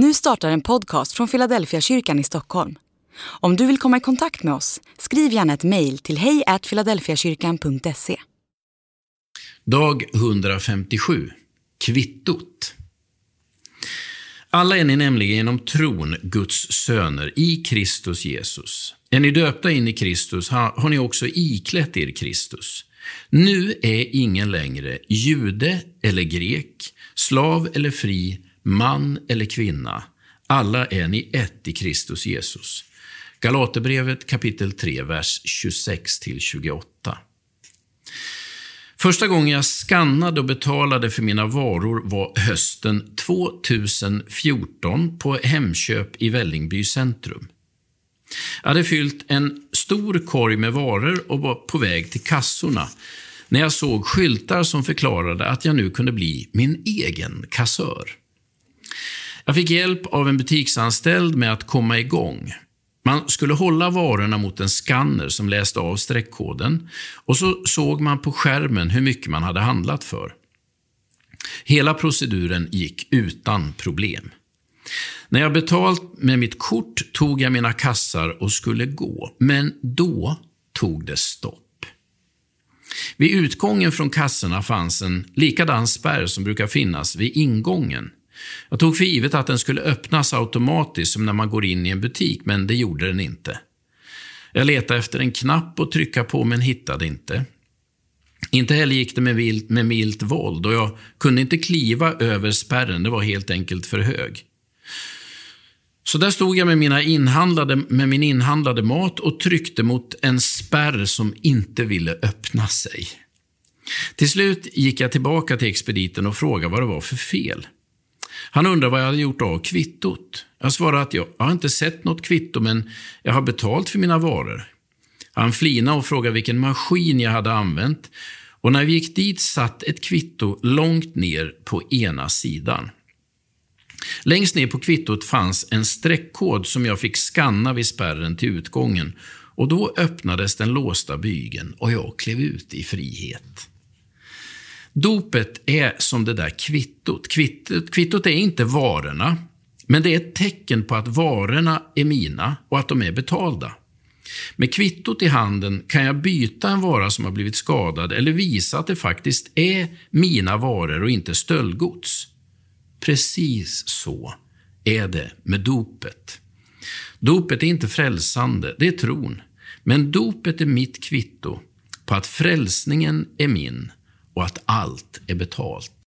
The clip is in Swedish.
Nu startar en podcast från Philadelphia kyrkan i Stockholm. Om du vill komma i kontakt med oss, skriv gärna ett mejl till hejfiladelfiakyrkan.se. Dag 157. Kvittot. Alla är ni nämligen genom tron Guds söner i Kristus Jesus. Är ni döpta in i Kristus har ni också iklätt er Kristus. Nu är ingen längre jude eller grek, slav eller fri, man eller kvinna. Alla är ni ett i Kristus Jesus. Galaterbrevet kapitel 3, vers 26-28. Första gången jag skannade och betalade för mina varor var hösten 2014 på Hemköp i Vällingby centrum. Jag hade fyllt en stor korg med varor och var på väg till kassorna när jag såg skyltar som förklarade att jag nu kunde bli min egen kassör. Jag fick hjälp av en butiksanställd med att komma igång. Man skulle hålla varorna mot en skanner som läste av streckkoden och så såg man på skärmen hur mycket man hade handlat för. Hela proceduren gick utan problem. När jag betalt med mitt kort tog jag mina kassar och skulle gå, men då tog det stopp. Vid utgången från kassorna fanns en likadan spärr som brukar finnas vid ingången. Jag tog för givet att den skulle öppnas automatiskt som när man går in i en butik, men det gjorde den inte. Jag letade efter en knapp att trycka på, men hittade inte. Inte heller gick det med, vilt, med milt våld och jag kunde inte kliva över spärren, det var helt enkelt för hög. Så där stod jag med, mina inhandlade, med min inhandlade mat och tryckte mot en spärr som inte ville öppna sig. Till slut gick jag tillbaka till expediten och frågade vad det var för fel. Han undrade vad jag hade gjort av kvittot. Jag svarade att jag, jag har inte sett något kvitto, men jag har betalt för mina varor. Han flinade och frågade vilken maskin jag hade använt och när vi gick dit satt ett kvitto långt ner på ena sidan. Längst ner på kvittot fanns en streckkod som jag fick skanna vid spärren till utgången och då öppnades den låsta bygeln och jag klev ut i frihet. Dopet är som det där kvittot. kvittot. Kvittot är inte varorna, men det är ett tecken på att varorna är mina och att de är betalda. Med kvittot i handen kan jag byta en vara som har blivit skadad eller visa att det faktiskt är mina varor och inte stöldgods. Precis så är det med dopet. Dopet är inte frälsande, det är tron. Men dopet är mitt kvitto på att frälsningen är min och att allt är betalt.